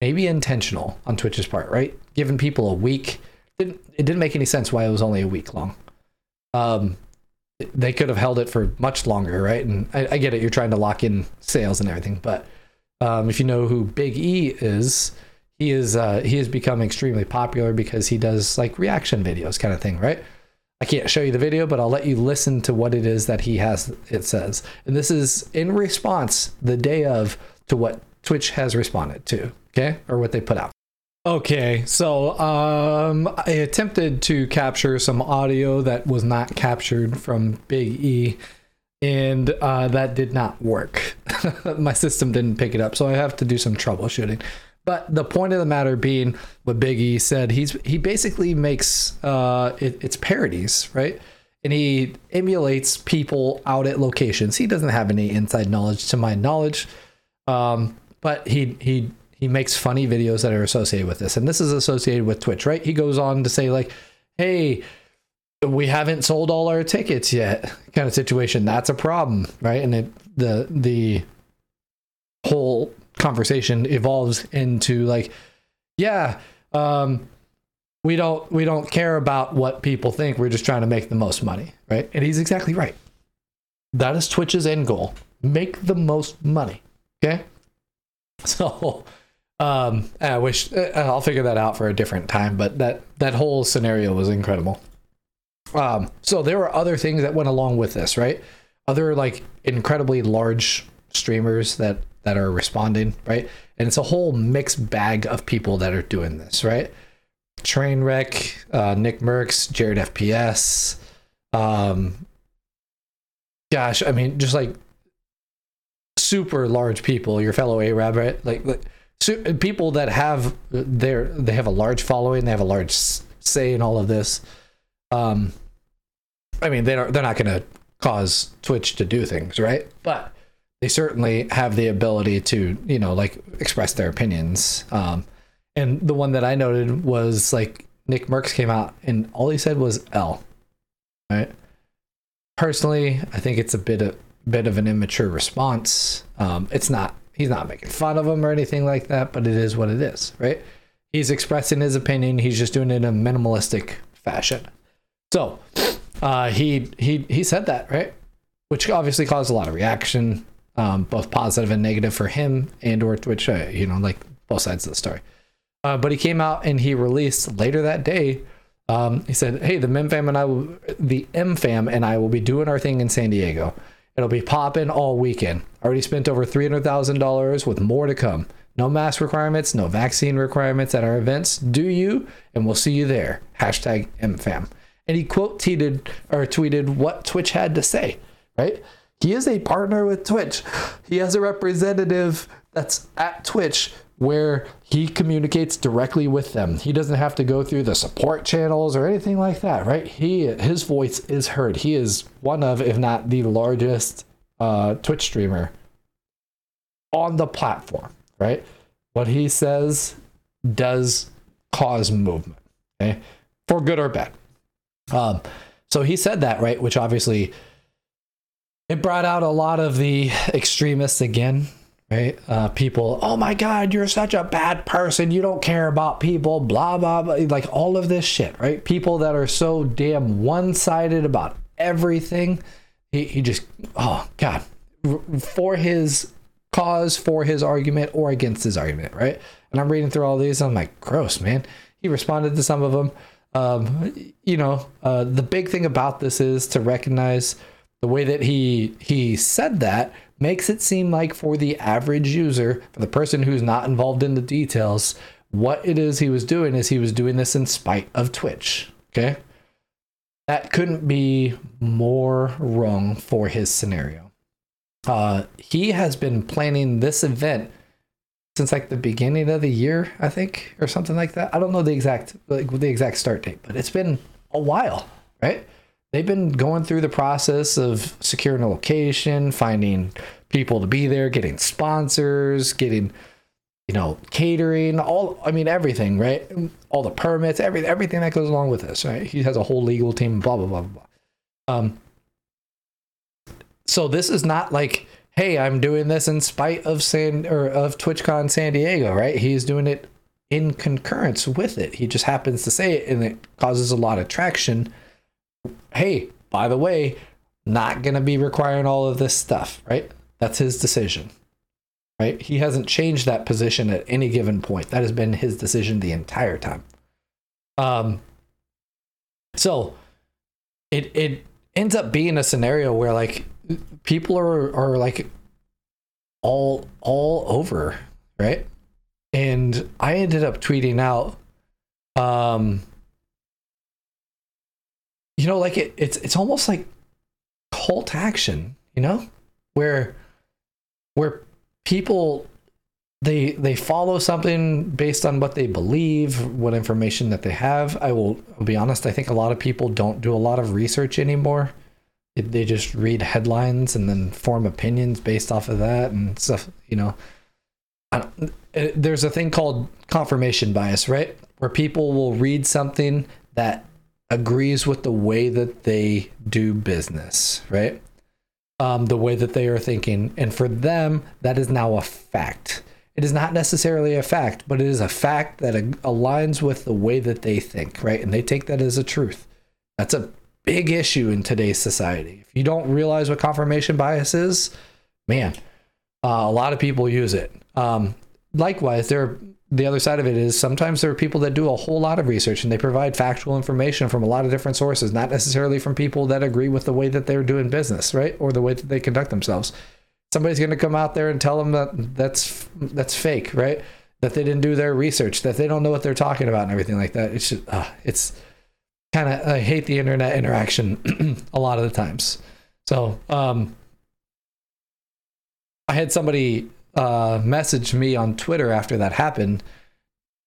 maybe intentional on Twitch's part, right? Giving people a week didn't it didn't make any sense why it was only a week long. Um, they could have held it for much longer, right? And I, I get it, you're trying to lock in sales and everything, but um, if you know who Big E is, he is uh, he has become extremely popular because he does like reaction videos, kind of thing, right? I can't show you the video, but I'll let you listen to what it is that he has. It says, and this is in response the day of to what Twitch has responded to, okay, or what they put out. Okay, so um, I attempted to capture some audio that was not captured from Big E, and uh, that did not work. My system didn't pick it up, so I have to do some troubleshooting. But the point of the matter being, what Big E said, he's he basically makes uh, it, it's parodies, right? And he emulates people out at locations. He doesn't have any inside knowledge, to my knowledge, um, but he he he makes funny videos that are associated with this, and this is associated with Twitch, right? He goes on to say like, "Hey." We haven't sold all our tickets yet, kind of situation. That's a problem, right? And it, the the whole conversation evolves into like, yeah, um, we don't we don't care about what people think. We're just trying to make the most money, right? And he's exactly right. That is Twitch's end goal: make the most money. Okay, so um, I wish uh, I'll figure that out for a different time. But that that whole scenario was incredible. Um, so there were other things that went along with this, right? Other like incredibly large streamers that that are responding, right? And it's a whole mixed bag of people that are doing this, right? Trainwreck, uh, Nick Mercs, Jared FPS, um, gosh, I mean, just like super large people, your fellow Arab, right? Like, like su- people that have their they have a large following, they have a large say in all of this. Um, I mean, they don't, they're not going to cause Twitch to do things, right? But they certainly have the ability to, you know, like express their opinions. Um, and the one that I noted was like Nick Mercs came out and all he said was L. Right. Personally, I think it's a bit of bit of an immature response. Um, it's not he's not making fun of him or anything like that, but it is what it is, right? He's expressing his opinion. He's just doing it in a minimalistic fashion. So uh, he he he said that right, which obviously caused a lot of reaction um, both positive and negative for him and or Twitch. Uh, you know, like both sides of the story. Uh, but he came out and he released later that day. Um, he said, "Hey, the Mem Fam and I will, the M Fam and I will be doing our thing in San Diego. It'll be popping all weekend. Already spent over three hundred thousand dollars, with more to come. No mask requirements, no vaccine requirements at our events. Do you? And we'll see you there. Hashtag MFam." And he quote tweeted or tweeted what Twitch had to say. Right? He is a partner with Twitch. He has a representative that's at Twitch where he communicates directly with them. He doesn't have to go through the support channels or anything like that, right? He his voice is heard. He is one of, if not the largest uh, Twitch streamer on the platform, right? What he says does cause movement, okay, for good or bad. Um, so he said that, right? Which obviously it brought out a lot of the extremists again, right? Uh, people, oh my God, you're such a bad person. You don't care about people, blah, blah, blah. Like all of this shit, right? People that are so damn one sided about everything. He, he just, oh God, for his cause, for his argument, or against his argument, right? And I'm reading through all these. I'm like, gross, man. He responded to some of them. Um, you know, uh, the big thing about this is to recognize the way that he he said that makes it seem like for the average user, for the person who's not involved in the details, what it is he was doing is he was doing this in spite of Twitch. Okay. That couldn't be more wrong for his scenario. Uh, he has been planning this event since like the beginning of the year, I think, or something like that. I don't know the exact like the exact start date, but it's been a while, right? They've been going through the process of securing a location, finding people to be there, getting sponsors, getting you know, catering, all I mean everything, right? All the permits, every everything that goes along with this, right? He has a whole legal team, blah blah blah blah. Um so this is not like, hey, I'm doing this in spite of San or of TwitchCon San Diego, right? He's doing it in concurrence with it. He just happens to say it and it causes a lot of traction. Hey, by the way, not going to be requiring all of this stuff, right? That's his decision right? He hasn't changed that position at any given point. That has been his decision the entire time. Um, so it it ends up being a scenario where like people are are like all all over, right? And I ended up tweeting out um you know like it, it's it's almost like cult action, you know? Where where people they they follow something based on what they believe, what information that they have. I will I'll be honest. I think a lot of people don't do a lot of research anymore. They, they just read headlines and then form opinions based off of that and stuff. You know, eh, there's a thing called confirmation bias, right? Where people will read something that agrees with the way that they do business, right? um, the way that they are thinking. And for them, that is now a fact. It is not necessarily a fact, but it is a fact that aligns with the way that they think, right? And they take that as a truth. That's a big issue in today's society. If you don't realize what confirmation bias is, man, uh, a lot of people use it. Um, likewise, there are the other side of it is sometimes there are people that do a whole lot of research and they provide factual information from a lot of different sources, not necessarily from people that agree with the way that they're doing business, right? Or the way that they conduct themselves. Somebody's going to come out there and tell them that that's that's fake, right? That they didn't do their research, that they don't know what they're talking about and everything like that. It's just, uh, it's kind of I hate the internet interaction a lot of the times. So, um, I had somebody uh, messaged me on Twitter after that happened,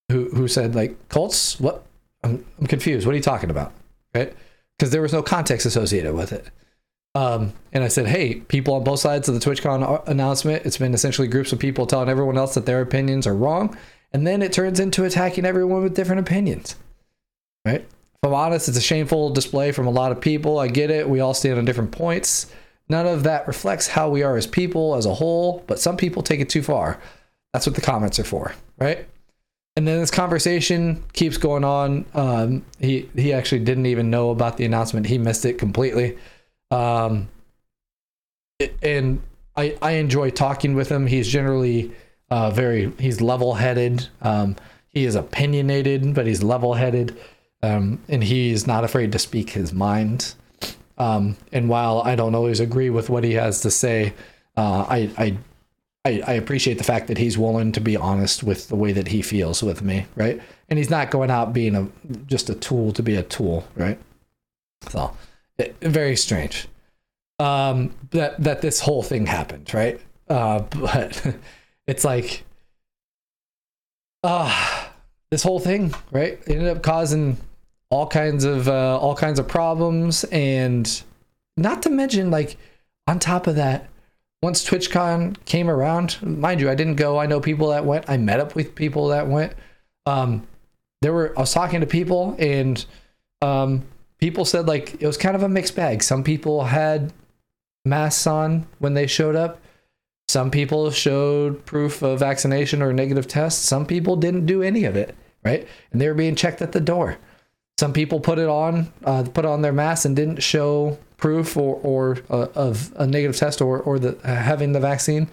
who who said like Colts, what? I'm, I'm confused. What are you talking about? Right? Because there was no context associated with it. Um, and I said, hey, people on both sides of the TwitchCon announcement, it's been essentially groups of people telling everyone else that their opinions are wrong, and then it turns into attacking everyone with different opinions. Right? If I'm honest, it's a shameful display from a lot of people. I get it. We all stand on different points. None of that reflects how we are as people as a whole, but some people take it too far. That's what the comments are for, right? And then this conversation keeps going on. Um, he he actually didn't even know about the announcement. He missed it completely. Um, and I I enjoy talking with him. He's generally uh, very he's level headed. Um, he is opinionated, but he's level headed, um, and he's not afraid to speak his mind. Um, and while I don't always agree with what he has to say, uh, I, I I, appreciate the fact that he's willing to be honest with the way that he feels with me, right? And he's not going out being a just a tool to be a tool, right? So, it, very strange um, that that this whole thing happened, right? Uh, but it's like, ah, uh, this whole thing, right? It ended up causing all kinds of uh, all kinds of problems, and not to mention like on top of that, once TwitchCon came around, mind you, I didn't go. I know people that went. I met up with people that went. Um, there were I was talking to people, and um, people said like it was kind of a mixed bag. Some people had masks on when they showed up. Some people showed proof of vaccination or negative tests. Some people didn't do any of it, right? And they were being checked at the door. Some people put it on, uh, put on their mask and didn't show proof or, or uh, of a negative test or, or the uh, having the vaccine.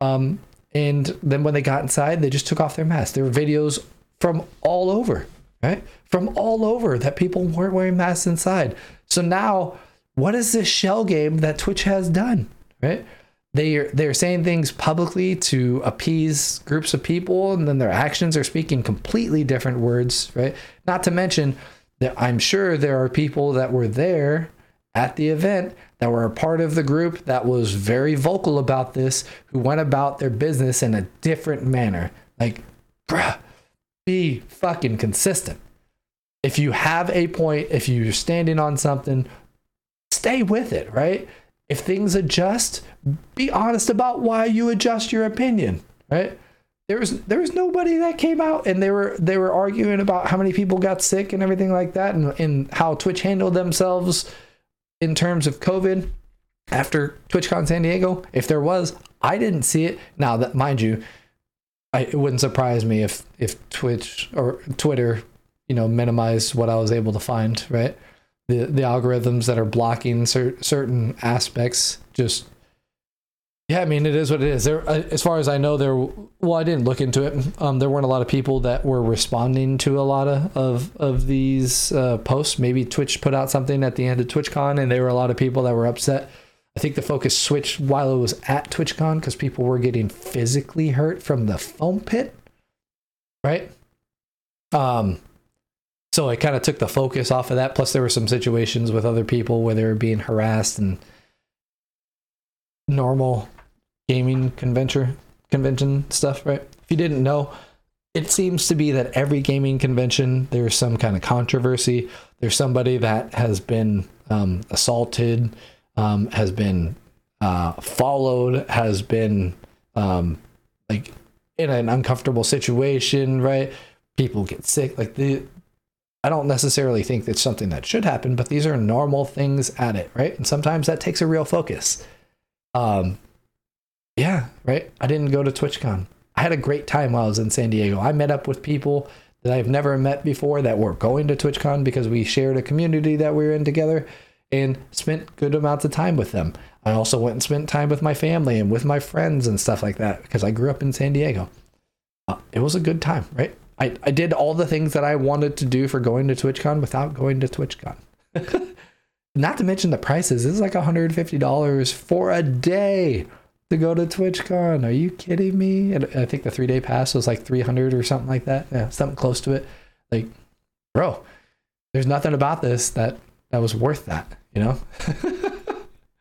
Um, and then when they got inside, they just took off their mask. There were videos from all over, right? From all over that people weren't wearing masks inside. So now, what is this shell game that Twitch has done, right? they are they're saying things publicly to appease groups of people and then their actions are speaking completely different words right not to mention i'm sure there are people that were there at the event that were a part of the group that was very vocal about this who went about their business in a different manner. Like bruh be fucking consistent. If you have a point if you're standing on something stay with it right? If things adjust, be honest about why you adjust your opinion, right? There was there was nobody that came out and they were they were arguing about how many people got sick and everything like that and, and how Twitch handled themselves in terms of COVID after TwitchCon San Diego. If there was, I didn't see it. Now that mind you, I, it wouldn't surprise me if if Twitch or Twitter, you know, minimized what I was able to find, right? the the algorithms that are blocking cer- certain aspects just yeah i mean it is what it is. There uh, as far as i know there well i didn't look into it. Um, there weren't a lot of people that were responding to a lot of of, of these uh, posts. Maybe twitch put out something at the end of twitchcon and there were a lot of people that were upset. I think the focus switched while it was at twitchcon because people were getting physically hurt from the foam pit right? Um so it kind of took the focus off of that. Plus, there were some situations with other people where they were being harassed and normal gaming convention convention stuff, right? If you didn't know, it seems to be that every gaming convention there's some kind of controversy. There's somebody that has been um, assaulted, um, has been uh, followed, has been um, like in an uncomfortable situation, right? People get sick. Like the I don't necessarily think it's something that should happen, but these are normal things at it, right? And sometimes that takes a real focus. Um, yeah, right. I didn't go to TwitchCon. I had a great time while I was in San Diego. I met up with people that I've never met before that were going to TwitchCon because we shared a community that we were in together and spent good amounts of time with them. I also went and spent time with my family and with my friends and stuff like that because I grew up in San Diego. Uh, it was a good time, right? I, I did all the things that I wanted to do for going to TwitchCon without going to TwitchCon. Not to mention the prices. This is like $150 for a day to go to TwitchCon. Are you kidding me? And I think the three day pass was like 300 or something like that. Yeah, something close to it. Like, bro, there's nothing about this that that was worth that, you know?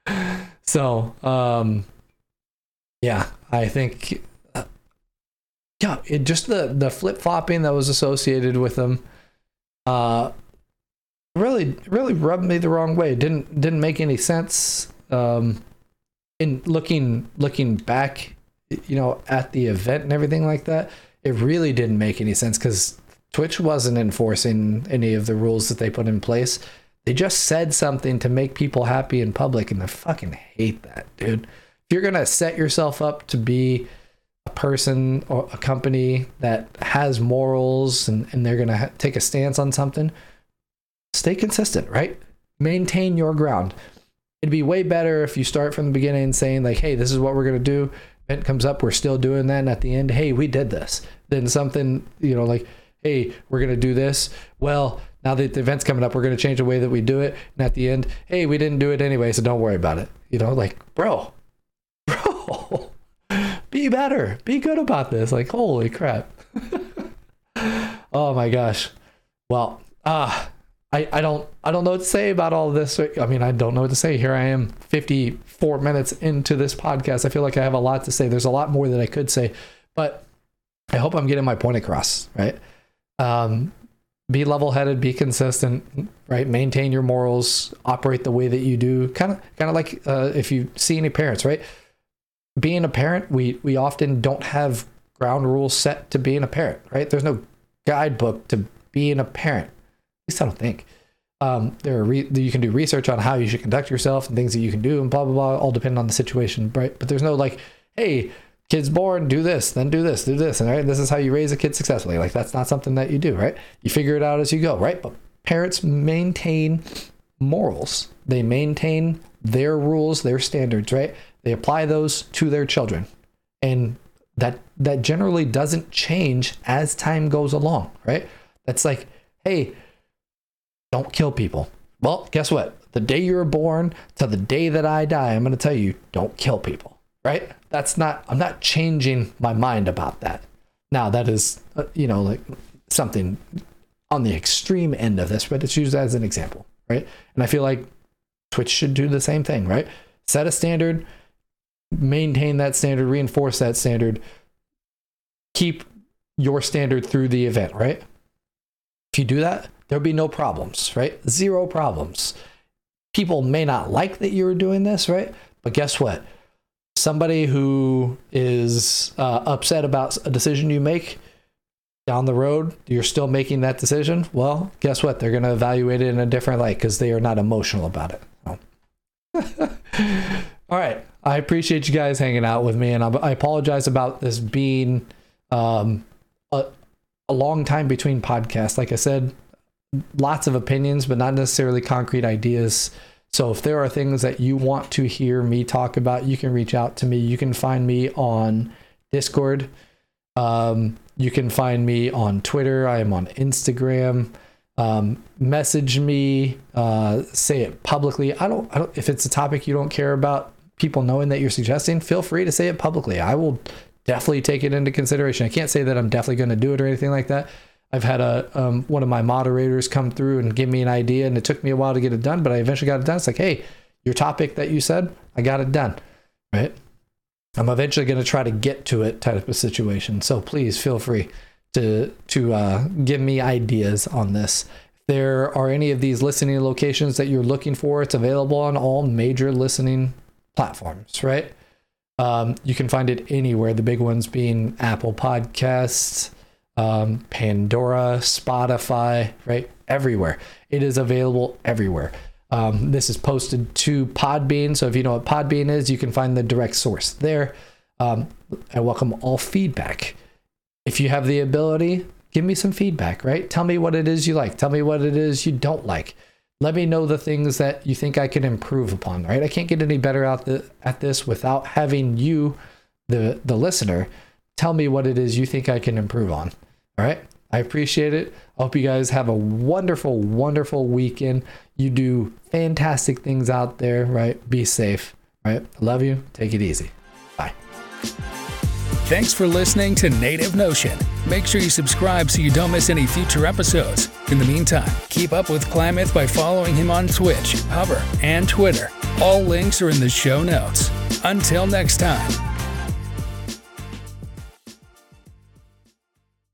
so, um, yeah, I think yeah, it just the the flip flopping that was associated with them, uh, really really rubbed me the wrong way. Didn't didn't make any sense. Um, in looking looking back, you know, at the event and everything like that, it really didn't make any sense because Twitch wasn't enforcing any of the rules that they put in place. They just said something to make people happy in public, and I fucking hate that, dude. If you're gonna set yourself up to be a person or a company that has morals and, and they're to ha- take a stance on something, stay consistent, right? Maintain your ground. It'd be way better if you start from the beginning saying, like, hey, this is what we're going to do. Event comes up, we're still doing that. And at the end, hey, we did this. Then something, you know, like, hey, we're going to do this. Well, now that the event's coming up, we're going to change the way that we do it. And at the end, hey, we didn't do it anyway, so don't worry about it. You know, like, bro, bro be better, be good about this. Like, holy crap. oh my gosh. Well, ah, I, I don't I don't know what to say about all this. I mean, I don't know what to say. Here I am 54 minutes into this podcast. I feel like I have a lot to say. There's a lot more that I could say, but I hope I'm getting my point across, right? Um, be level-headed, be consistent, right? Maintain your morals, operate the way that you do. Kind of kind of like uh, if you see any parents, right? being a parent, we we often don't have ground rules set to being a parent, right? There's no guidebook to being a parent. Least I don't think. Um, there are re- you can do research on how you should conduct yourself and things that you can do and blah blah blah, all depending on the situation, right? But there's no like, hey, kid's born, do this, then do this, do this, and right, this is how you raise a kid successfully. Like that's not something that you do, right? You figure it out as you go, right? But parents maintain morals. They maintain their rules, their standards, right? They apply those to their children. And that that generally doesn't change as time goes along, right? That's like, hey, don't kill people. Well, guess what? The day you were born to the day that I die, I'm going to tell you, don't kill people, right? That's not, I'm not changing my mind about that. Now, that is, uh, you know, like something on the extreme end of this, but it's used as an example, right? And I feel like Twitch should do the same thing, right? Set a standard, maintain that standard, reinforce that standard, keep your standard through the event, right? If you do that, there'll be no problems, right? Zero problems. People may not like that you're doing this, right? But guess what? Somebody who is uh, upset about a decision you make down the road, you're still making that decision. Well, guess what? They're going to evaluate it in a different light because they are not emotional about it. All right. I appreciate you guys hanging out with me, and I apologize about this being um, a, a long time between podcasts. Like I said, lots of opinions, but not necessarily concrete ideas. So if there are things that you want to hear me talk about, you can reach out to me. You can find me on Discord. Um, you can find me on Twitter. I am on Instagram. Um, message me. Uh, say it publicly. I don't. I don't. If it's a topic you don't care about, people knowing that you're suggesting, feel free to say it publicly. I will definitely take it into consideration. I can't say that I'm definitely going to do it or anything like that. I've had a um, one of my moderators come through and give me an idea, and it took me a while to get it done, but I eventually got it done. It's like, hey, your topic that you said, I got it done, right? I'm eventually going to try to get to it, type of situation. So please feel free to to uh, give me ideas on this. If there are any of these listening locations that you're looking for, it's available on all major listening platforms, right? Um, you can find it anywhere. The big ones being Apple Podcasts, um, Pandora, Spotify, right? Everywhere. It is available everywhere. Um, this is posted to Podbean. So if you know what Podbean is, you can find the direct source there. Um, I welcome all feedback. If you have the ability, give me some feedback, right? Tell me what it is you like. Tell me what it is you don't like let me know the things that you think I can improve upon, right? I can't get any better out the, at this without having you, the the listener, tell me what it is you think I can improve on. All right? I appreciate it. I hope you guys have a wonderful, wonderful weekend. You do fantastic things out there, right? Be safe, right? Love you. Take it easy. Bye. Thanks for listening to Native Notion. Make sure you subscribe so you don't miss any future episodes. In the meantime, keep up with Klammath by following him on Twitch, Hover, and Twitter. All links are in the show notes. Until next time.